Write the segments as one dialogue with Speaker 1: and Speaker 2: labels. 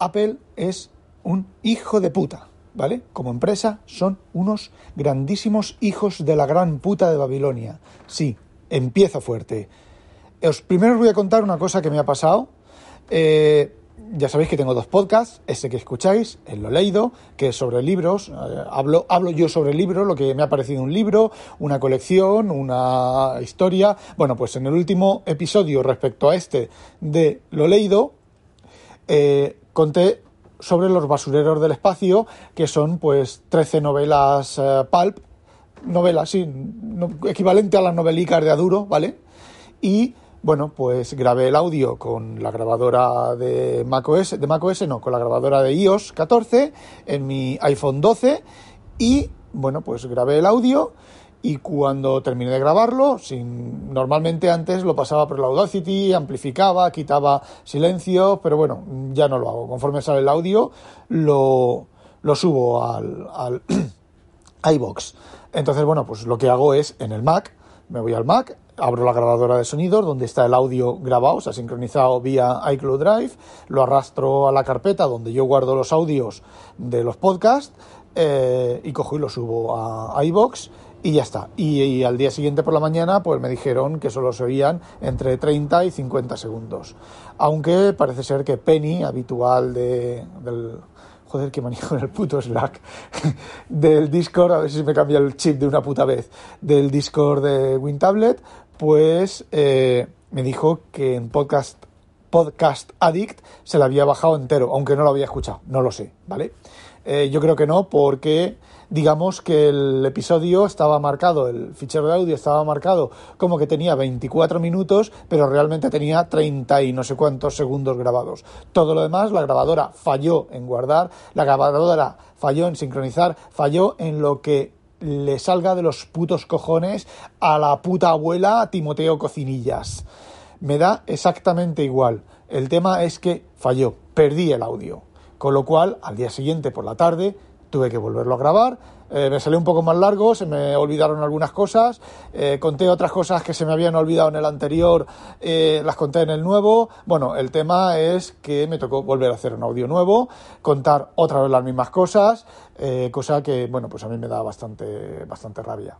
Speaker 1: Apple es un hijo de puta, ¿vale? Como empresa son unos grandísimos hijos de la gran puta de Babilonia. Sí, empieza fuerte. Os primero os voy a contar una cosa que me ha pasado. Eh, ya sabéis que tengo dos podcasts, ese que escucháis, el Lo Leído, que es sobre libros, eh, hablo, hablo yo sobre libros, lo que me ha parecido un libro, una colección, una historia. Bueno, pues en el último episodio respecto a este de Lo Leído, eh, conté sobre los basureros del espacio, que son pues 13 novelas eh, pulp, novelas, sí, equivalente a las novelicas de Aduro, ¿vale? Y bueno, pues grabé el audio con la grabadora de macOS, de macOS no, con la grabadora de iOS 14 en mi iPhone 12 y bueno, pues grabé el audio y cuando terminé de grabarlo, sin, normalmente antes lo pasaba por la Audacity, amplificaba, quitaba silencio, pero bueno, ya no lo hago. Conforme sale el audio, lo, lo subo al, al iBox. Entonces, bueno, pues lo que hago es en el Mac, me voy al Mac, abro la grabadora de sonidos donde está el audio grabado, o sea, sincronizado vía iCloud Drive, lo arrastro a la carpeta donde yo guardo los audios de los podcasts eh, y cojo y lo subo a, iBox y ya está. Y, al día siguiente por la mañana, pues me dijeron que solo se oían entre 30 y 50 segundos. Aunque parece ser que Penny, habitual de, del. Joder, que manejo en el puto Slack. del Discord, a ver si me cambia el chip de una puta vez. Del Discord de WinTablet, pues eh, me dijo que en podcast, podcast Addict se la había bajado entero, aunque no lo había escuchado, no lo sé, ¿vale? Eh, yo creo que no, porque digamos que el episodio estaba marcado, el fichero de audio estaba marcado como que tenía 24 minutos, pero realmente tenía 30 y no sé cuántos segundos grabados. Todo lo demás, la grabadora falló en guardar, la grabadora falló en sincronizar, falló en lo que le salga de los putos cojones a la puta abuela Timoteo Cocinillas. Me da exactamente igual. El tema es que falló, perdí el audio. Con lo cual, al día siguiente por la tarde, tuve que volverlo a grabar eh, me salió un poco más largo, se me olvidaron algunas cosas, eh, conté otras cosas que se me habían olvidado en el anterior, eh, las conté en el nuevo. Bueno, el tema es que me tocó volver a hacer un audio nuevo, contar otra vez las mismas cosas, cosa que, bueno, pues a mí me da bastante, bastante rabia.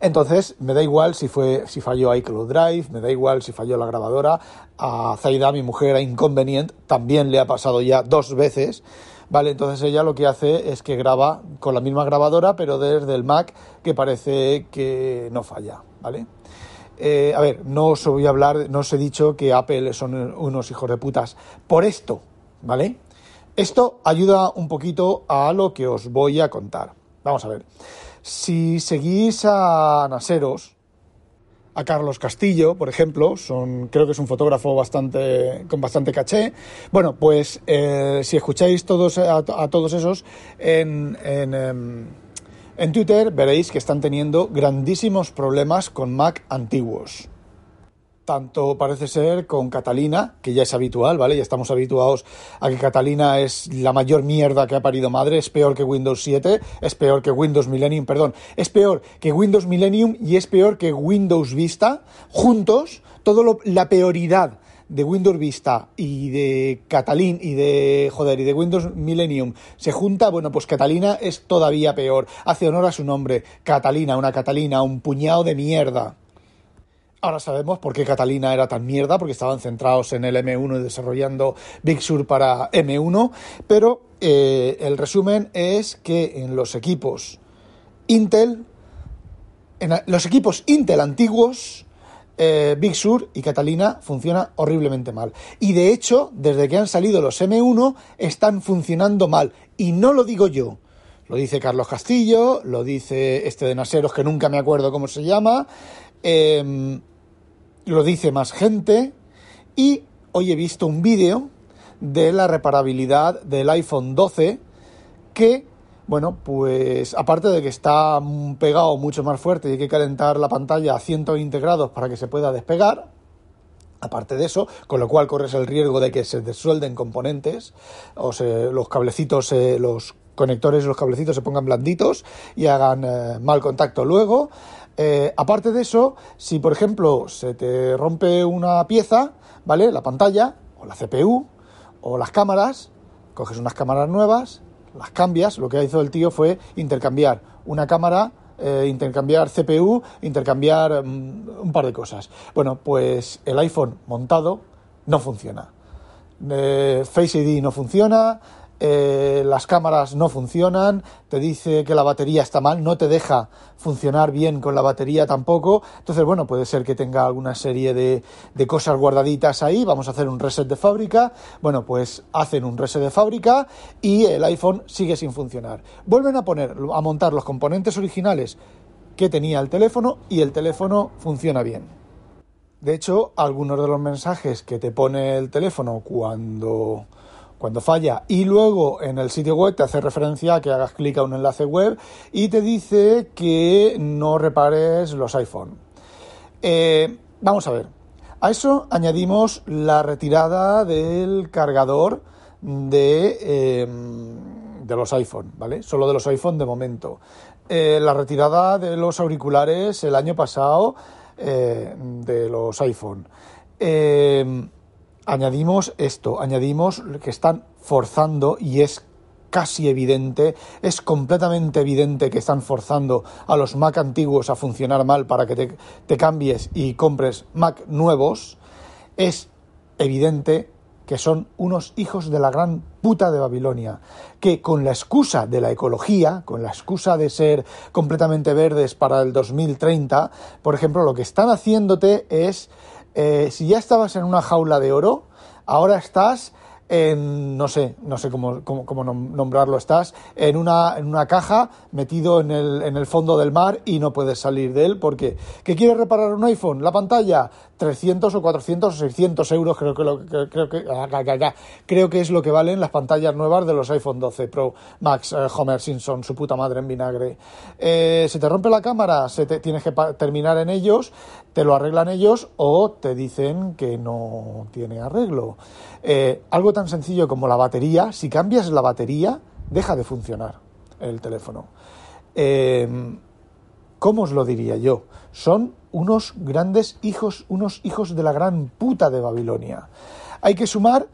Speaker 1: Entonces, me da igual si fue, si falló iCloud Drive, me da igual si falló la grabadora. A Zaida, mi mujer, a Inconvenient, también le ha pasado ya dos veces. Vale, entonces ella lo que hace es que graba con la misma grabadora, pero desde el Mac, que parece que no falla, ¿vale? Eh, a ver, no os voy a hablar, no os he dicho que Apple son unos hijos de putas por esto, ¿vale? Esto ayuda un poquito a lo que os voy a contar. Vamos a ver. Si seguís a Naseros, a Carlos Castillo, por ejemplo, son, creo que es un fotógrafo bastante, con bastante caché. Bueno, pues eh, si escucháis todos, a, todos esos en, en, em, en Twitter, veréis que están teniendo grandísimos problemas con Mac antiguos tanto parece ser con Catalina, que ya es habitual, ¿vale? Ya estamos habituados a que Catalina es la mayor mierda que ha parido madre, es peor que Windows 7, es peor que Windows Millennium, perdón, es peor que Windows Millennium y es peor que Windows Vista, juntos, todo la peoridad de Windows Vista y de Catalina y de joder y de Windows Millennium se junta, bueno, pues Catalina es todavía peor. Hace honor a su nombre, Catalina, una Catalina, un puñado de mierda. Ahora sabemos por qué Catalina era tan mierda, porque estaban centrados en el M1 y desarrollando Big Sur para M1, pero eh, el resumen es que en los equipos Intel, en los equipos Intel antiguos, eh, Big Sur y Catalina funciona horriblemente mal. Y de hecho, desde que han salido los M1, están funcionando mal. Y no lo digo yo. Lo dice Carlos Castillo, lo dice este de Naseros, que nunca me acuerdo cómo se llama. Em, lo dice más gente y hoy he visto un vídeo de la reparabilidad del iPhone 12 que, bueno, pues aparte de que está pegado mucho más fuerte y hay que calentar la pantalla a 120 grados para que se pueda despegar, aparte de eso, con lo cual corres el riesgo de que se desuelden componentes o se, los cablecitos, los conectores, los cablecitos se pongan blanditos y hagan eh, mal contacto luego. Eh, aparte de eso, si por ejemplo se te rompe una pieza, ¿vale? La pantalla o la CPU o las cámaras, coges unas cámaras nuevas, las cambias, lo que hizo el tío fue intercambiar una cámara, eh, intercambiar CPU, intercambiar mm, un par de cosas. Bueno, pues el iPhone montado no funciona. Eh, Face ID no funciona, eh, las cámaras no funcionan, te dice que la batería está mal, no te deja funcionar bien con la batería tampoco. Entonces, bueno, puede ser que tenga alguna serie de, de, cosas guardaditas ahí. Vamos a hacer un reset de fábrica. Bueno, pues hacen un reset de fábrica y el iPhone sigue sin funcionar. Vuelven a poner, a montar los componentes originales que tenía el teléfono y el teléfono funciona bien. De hecho, algunos de los mensajes que te pone el teléfono cuando cuando falla y luego en el sitio web te hace referencia a que hagas clic a un enlace web y te dice que no repares los iPhone. Eh, vamos a ver, a eso añadimos la retirada del cargador de, em, de los iPhone, ¿vale? Solo de los iPhone de momento. Eh, la retirada de los auriculares el año pasado eh, de los iPhone. Em, añadimos esto, añadimos que están forzando y es casi evidente, es completamente evidente que están forzando a los Mac antiguos a funcionar mal para que te, te cambies y compres Mac nuevos, es evidente que son unos hijos de la gran puta de Babilonia, que con la excusa de la ecología, con la excusa de ser completamente verdes para el 2030, por ejemplo, lo que están haciéndote es eh, si ya estabas en una jaula de oro, ahora estás en, no sé, no sé cómo, cómo, nombrarlo, estás en una, en una caja metido en el, en el fondo del mar y no puedes salir de él porque ¿qué quieres reparar un iPhone? La pantalla, 300 o 400 o 600 euros creo que, lo, creo, que, ah, creo que es lo que valen las pantallas nuevas de los iPhone 12 Pro Max, eh, Homer Simpson, su puta madre en vinagre. Eh, se te rompe la cámara, se te, tienes que terminar en ellos, te lo arreglan ellos o te dicen que no tiene arreglo. Eh, algo tan sencillo como la batería, si cambias la batería, deja de funcionar el teléfono. Eh, ¿Cómo os lo diría yo? Son unos grandes hijos, unos hijos de la gran puta de Babilonia. Hay que sumar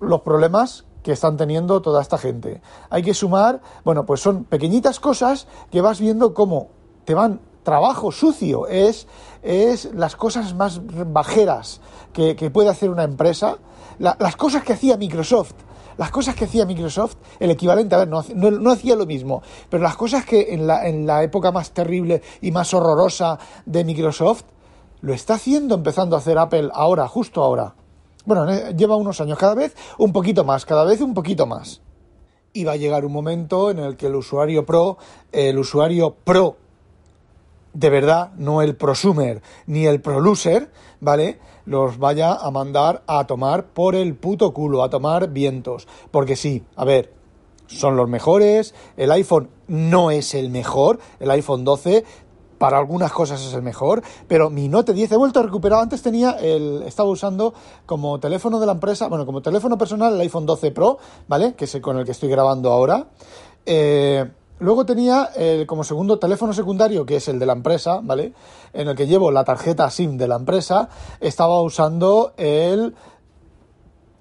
Speaker 1: los problemas que están teniendo toda esta gente. Hay que sumar, bueno, pues son pequeñitas cosas que vas viendo cómo te van trabajo sucio, es, es las cosas más bajeras que, puede hacer una empresa, las cosas que hacía Microsoft. Las cosas que hacía Microsoft, el equivalente, a ver, no, no, hacía lo mismo, pero las cosas que en la, en la época más terrible y más horrorosa de Microsoft, lo está haciendo, empezando a hacer Apple ahora, justo ahora. Bueno, lleva unos años, cada vez un poquito más, cada vez un poquito más. Y va a llegar un momento en el que el usuario pro, el usuario pro de verdad, no el prosumer ni el proluser, ¿vale? Los vaya a mandar a tomar por el puto culo, a tomar vientos. Porque sí, a ver, son los mejores, el iPhone no es el mejor, el iPhone 12 para algunas cosas es el mejor, pero mi Note 10 he vuelto a recuperar, antes tenía el, estaba usando como teléfono de la empresa, bueno, como teléfono personal el iPhone 12 Pro, ¿vale? Que es con el que estoy grabando ahora. Eh, Luego tenía eh, como segundo teléfono secundario, que es el de la empresa, ¿vale? En el que llevo la tarjeta SIM de la empresa. Estaba usando el,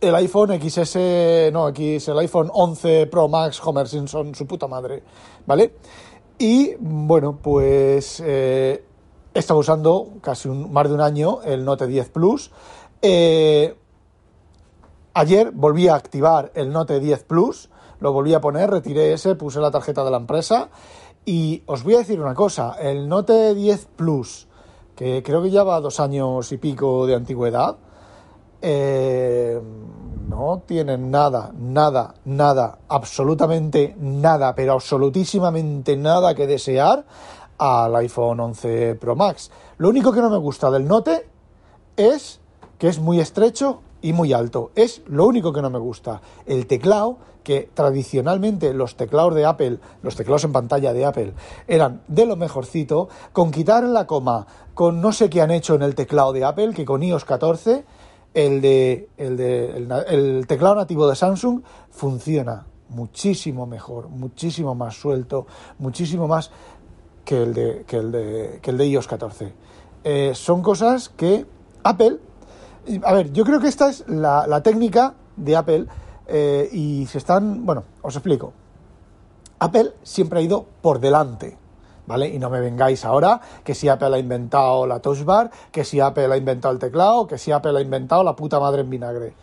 Speaker 1: el iPhone XS, no, X, el iPhone 11 Pro Max Homer Simpson, su puta madre, ¿vale? Y bueno, pues eh, estaba usando casi un, más de un año el Note 10 Plus. Eh, ayer volví a activar el Note 10 Plus lo volví a poner, retiré ese, puse la tarjeta de la empresa y os voy a decir una cosa, el Note 10 Plus, que creo que ya va dos años y pico de antigüedad, eh, no tiene nada, nada, nada, absolutamente nada, pero absolutísimamente nada que desear al iPhone 11 Pro Max. Lo único que no me gusta del Note es que es muy estrecho y muy alto. Es lo único que no me gusta. El teclado, que tradicionalmente los teclados de Apple, los teclados en pantalla de Apple, eran de lo mejorcito, con quitar la coma, con no sé qué han hecho en el teclado de Apple, que con iOS 14, el, de, el, de, el, teclado nativo de Samsung funciona muchísimo mejor, muchísimo más suelto, muchísimo más que el de, que el de, que el de iOS 14. Eh, son cosas que Apple a ver, yo creo que esta es la, técnica de Apple eh, y se están, bueno, os explico. Apple siempre ha ido por delante, ¿vale? Y no me vengáis ahora que si Apple ha inventado la touch bar, que si Apple ha inventado el teclado, que si Apple ha inventado la puta madre en vinagre.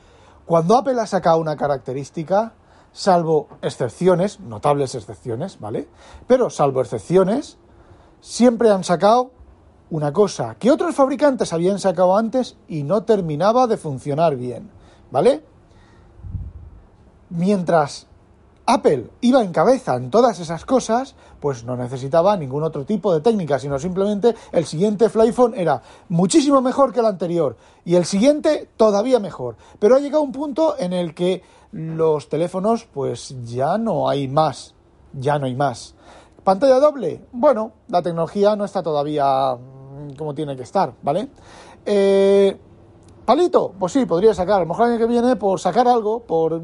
Speaker 1: Cuando Apple ha sacado una característica, salvo excepciones, notables excepciones, ¿vale? Pero salvo excepciones, siempre han sacado una cosa que otros fabricantes habían sacado antes y no terminaba de funcionar bien, ¿vale? Mientras Apple iba en cabeza en todas esas cosas, pues no necesitaba ningún otro tipo de técnica, sino simplemente el siguiente iPhone era muchísimo mejor que el anterior y el siguiente todavía mejor. Pero ha llegado un punto en el que los teléfonos, pues ya no hay más, ya no hay más. ¿Pantalla doble? Bueno, la tecnología no está todavía mm, como tiene que estar, ¿vale? Eh, ¿Palito? Pues sí, podría sacar. A lo mejor el año que viene, por sacar algo, por. Eh,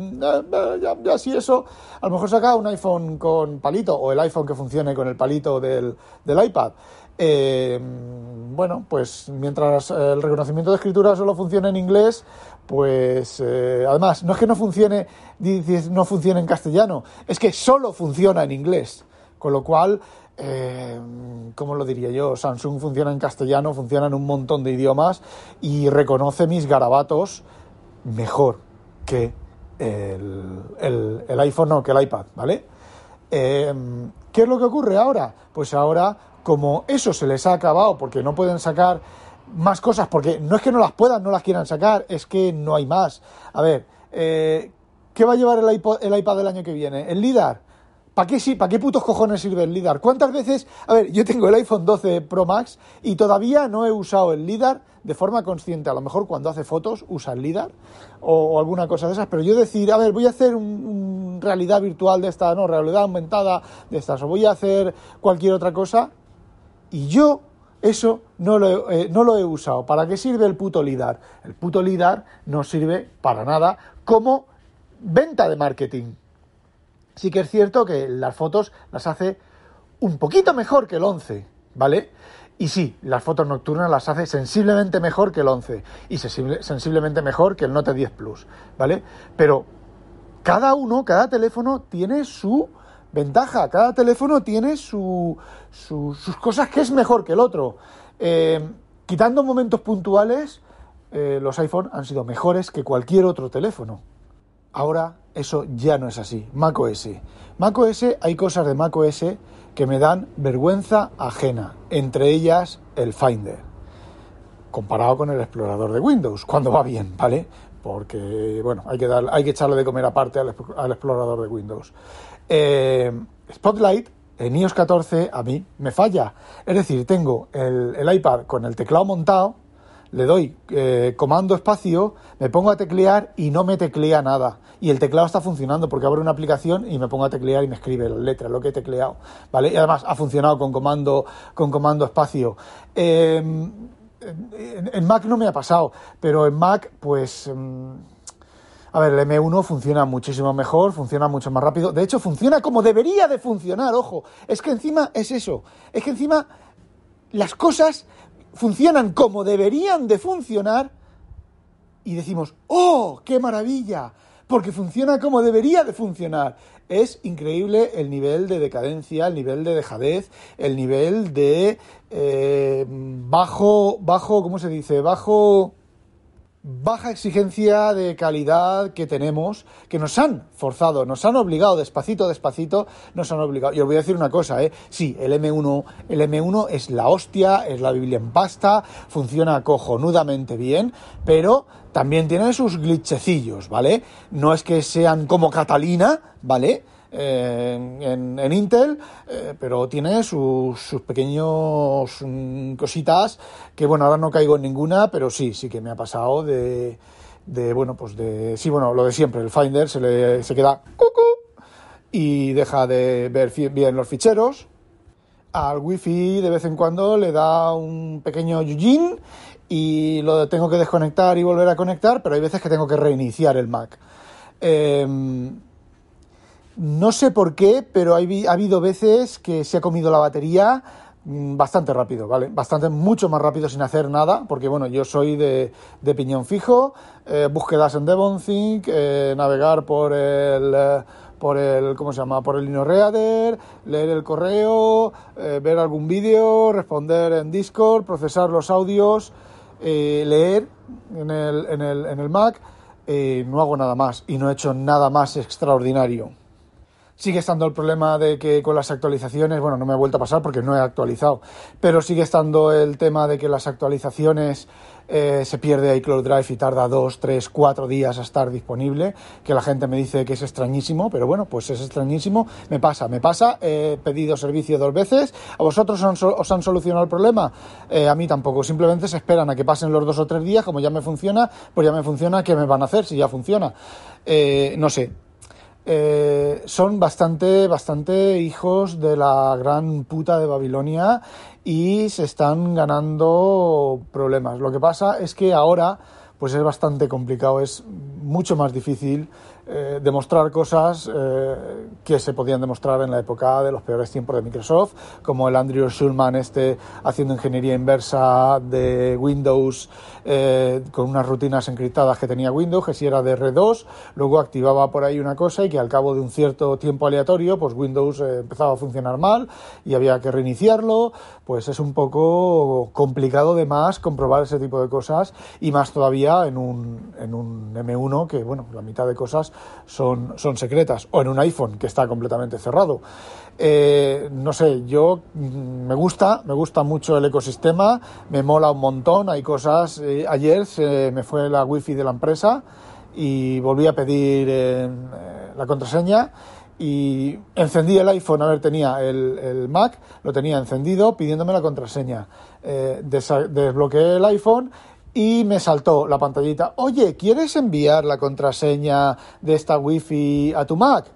Speaker 1: eh, ya, sí, eso. A lo mejor saca un iPhone con palito o el iPhone que funcione con el palito del, del iPad. Eh, bueno, pues mientras el reconocimiento de escritura solo funcione en inglés, pues además, no es que no funcione, no funcione en castellano, es que solo funciona en inglés. Con lo cual, eh, ¿cómo lo diría yo? Samsung funciona en castellano, funciona en un montón de idiomas y reconoce mis garabatos mejor que el, iPhone o que el iPad, ¿vale? Eh, ¿Qué es lo que ocurre ahora? Pues ahora, como eso se les ha acabado porque no pueden sacar más cosas, porque no es que no las puedan, no las quieran sacar, es que no hay más. A ver, eh, ¿qué va a llevar el el iPad del año que viene? ¿El LIDAR? ¿Para qué, sí, ¿Para qué putos cojones sirve el LIDAR? ¿Cuántas veces? A ver, yo tengo el iPhone 12 Pro Max y todavía no he usado el LIDAR de forma consciente. A lo mejor cuando hace fotos usa el LIDAR o, alguna cosa de esas, pero yo decir, a ver, voy a hacer un, realidad virtual de esta, no, realidad aumentada de estas, o voy a hacer cualquier otra cosa y yo eso no lo, eh, no lo he usado. ¿Para qué sirve el puto LIDAR? El puto LIDAR no sirve para nada como venta de marketing sí que es cierto que las fotos las hace un poquito mejor que el 11, ¿vale? Y sí, las fotos nocturnas las hace sensiblemente mejor que el 11 y sensiblemente mejor que el Note 10 Plus, ¿vale? Pero cada uno, cada teléfono tiene su ventaja, cada teléfono tiene sus cosas que es mejor que el otro. Eh, quitando momentos puntuales, eh, los iPhone han sido mejores que cualquier otro teléfono. Ahora eso ya no es así. macOS. macOS, hay cosas de macOS que me dan vergüenza ajena, entre ellas el Finder, comparado con el explorador de Windows, cuando va bien, ¿vale? Porque, bueno, hay que, hay que echarle de comer aparte al, explorador de Windows. Eh, Spotlight en iOS 14 a mí me falla. Es decir, tengo el, el iPad con el teclado montado, le doy eh, comando espacio, me pongo a teclear y no me teclea nada. Y el teclado está funcionando porque abro una aplicación y me pongo a teclear y me escribe las letras, lo que he tecleado. ¿Vale? Y además ha funcionado con comando, con comando espacio. Em, en, Mac no me ha pasado, pero en Mac, pues. Em, a ver, el M1 funciona muchísimo mejor, funciona mucho más rápido. De hecho, funciona como debería de funcionar, ojo. Es que encima es eso. Es que encima las cosas funcionan como deberían de funcionar y decimos, ¡oh, qué maravilla! Porque funciona como debería de funcionar. Es increíble el nivel de decadencia, el nivel de dejadez, el nivel de eh, bajo, bajo, ¿cómo se dice? Bajo baja exigencia de calidad que tenemos, que nos han forzado, nos han obligado, despacito, despacito, nos han obligado. Y os voy a decir una cosa, ¿eh? Sí, el M1, el M1 es la hostia, es la Biblia en pasta, funciona cojonudamente bien, pero también tiene sus glitchecillos, ¿vale? No es que sean como Catalina, ¿vale? En, Intel, eh, pero tiene sus, sus pequeños mm, cositas que, bueno, ahora no caigo en ninguna, pero sí, sí que me ha pasado de, de bueno, pues de, sí, bueno, lo de siempre, el Finder se, le, se queda cucu y deja de ver bien los ficheros. Al wifi de vez en cuando le da un pequeño yujin y lo tengo que desconectar y volver a conectar, pero hay veces que tengo que reiniciar el Mac. Eh, no sé por qué, pero ha habido veces que se ha comido la batería mm, bastante rápido, ¿vale? Bastante, mucho más rápido sin hacer nada, porque bueno, yo soy de, de piñón fijo, eh, búsquedas en DevonThink, eh, navegar por el... Eh, por el, ¿cómo se llama? Por el InnoReader, leer el correo, eh, ver algún vídeo, responder en Discord, procesar los audios, leer en el, en el, en el Mac. No hago nada más y no he hecho nada más extraordinario. Sigue estando el problema de que con las actualizaciones, bueno, no me ha vuelto a pasar porque no he actualizado, pero sigue estando el tema de que las actualizaciones eh, se pierde iCloud Drive y tarda dos, tres, cuatro días a estar disponible, que la gente me dice que es extrañísimo, pero bueno, pues es extrañísimo, me pasa, me pasa, he pedido servicio dos veces, ¿a vosotros os han solucionado el problema? Eh, a mí tampoco, simplemente se esperan a que pasen los dos o tres días, como ya me funciona, pues ya me funciona, ¿qué me van a hacer si ya funciona? Eh, no sé, eh, son bastante, bastante hijos de la gran puta de Babilonia y se están ganando problemas. Lo que pasa es que ahora pues es bastante complicado, es mucho más difícil eh, demostrar cosas eh, que se podían demostrar en la época de los peores tiempos de Microsoft, como el Andrew Schulman este haciendo ingeniería inversa de Windows eh, con unas rutinas encriptadas que tenía Windows, que si era de R2, luego activaba por ahí una cosa y que al cabo de un cierto tiempo aleatorio, pues Windows empezaba a funcionar mal y había que reiniciarlo, pues es un poco complicado de más comprobar ese tipo de cosas y más todavía en un, en un M1 que, bueno, la mitad de cosas son, son secretas, o en un iPhone que está completamente cerrado. Eh, no sé, yo mm, me gusta, me gusta mucho el ecosistema, me mola un montón, hay cosas. Eh, ayer se me fue la wifi de la empresa y volví a pedir eh, la contraseña y encendí el iPhone, a ver, tenía el, Mac, lo tenía encendido pidiéndome la contraseña. desbloqueé el iPhone y me saltó la pantallita, oye, ¿quieres enviar la contraseña de esta wifi a tu Mac?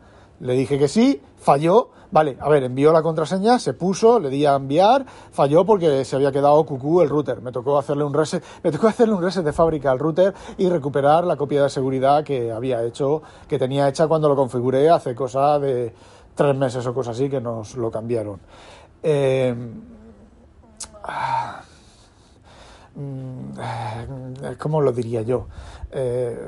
Speaker 1: Le dije que sí, falló. Vale, a ver, envió la contraseña, se puso, le di a enviar, falló porque se había quedado cucú el router. Me tocó hacerle un reset, me tocó hacerle un reset de fábrica al router y recuperar la copia de seguridad que había hecho, que tenía hecha cuando lo configuré hace cosa de tres meses o cosas así que nos lo cambiaron. Eh, ¿Cómo lo diría yo? Eh,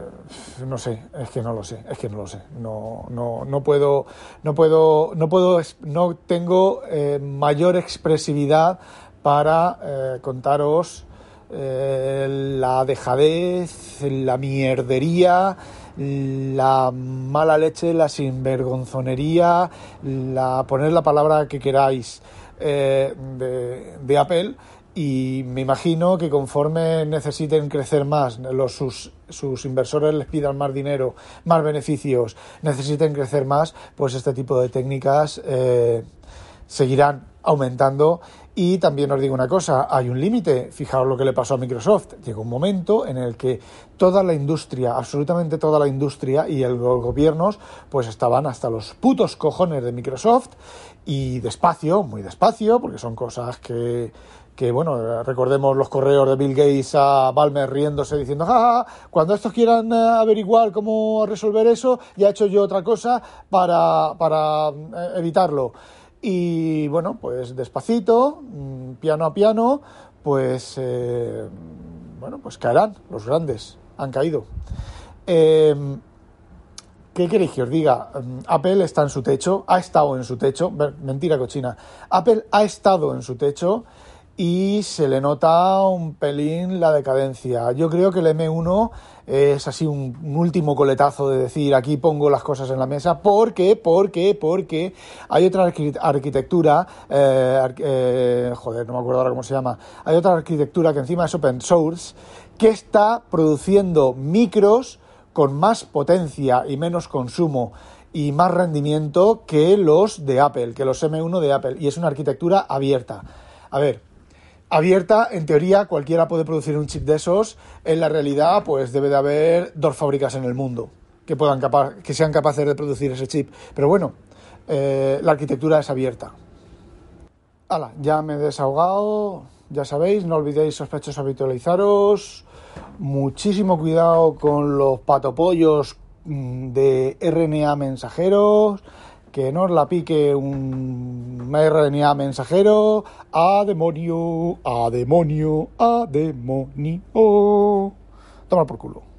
Speaker 1: no sé, es que no lo sé, es que no lo sé. No, no, no puedo, no puedo, no puedo, no tengo eh, mayor expresividad para contaros la dejadez, la mierdería, la mala leche, la sinvergonzonería, la poner la palabra que queráis de, de Apple y me imagino que conforme necesiten crecer más, los, sus, sus, inversores les pidan más dinero, más beneficios, necesiten crecer más, pues este tipo de técnicas eh, seguirán aumentando. Y también os digo una cosa, hay un límite. Fijaos lo que le pasó a Microsoft. Llegó un momento en el que toda la industria, absolutamente toda la industria y los gobiernos, pues estaban hasta los putos cojones de Microsoft y despacio, muy despacio, porque son cosas que que bueno, recordemos los correos de Bill Gates a Balmer riéndose diciendo, ja, cuando estos quieran eh, averiguar cómo resolver eso, ya he hecho yo otra cosa para, para eh, evitarlo. Y bueno, pues despacito, mm, piano a piano, pues eh, bueno, pues caerán los grandes, han caído. Em, ¿Qué queréis que os diga? Mm, Apple está en su techo, ha estado en su techo, mentira cochina. Apple ha estado en su techo y se le nota un pelín la decadencia. Yo creo que el M1 es así un, último coletazo de decir aquí pongo las cosas en la mesa porque, porque, porque hay otra arquitectura, eh, eh, joder, no me acuerdo ahora cómo se llama, hay otra arquitectura que encima es open source que está produciendo micros con más potencia y menos consumo y más rendimiento que los de Apple, que los M1 de Apple, y es una arquitectura abierta. A ver, abierta, en teoría cualquiera puede producir un chip de esos, en la realidad pues debe de haber dos fábricas en el mundo que, puedan que sean capaces de producir ese chip. Pero bueno, eh, la arquitectura es abierta. Hala, ya me he desahogado, ya sabéis, no olvidéis sospechosos habitualizaros, muchísimo cuidado con los patopollos mm, de RNA mensajeros, que no la pique un RNA mensajero. A demonio, a demonio, a demonio. Toma por culo.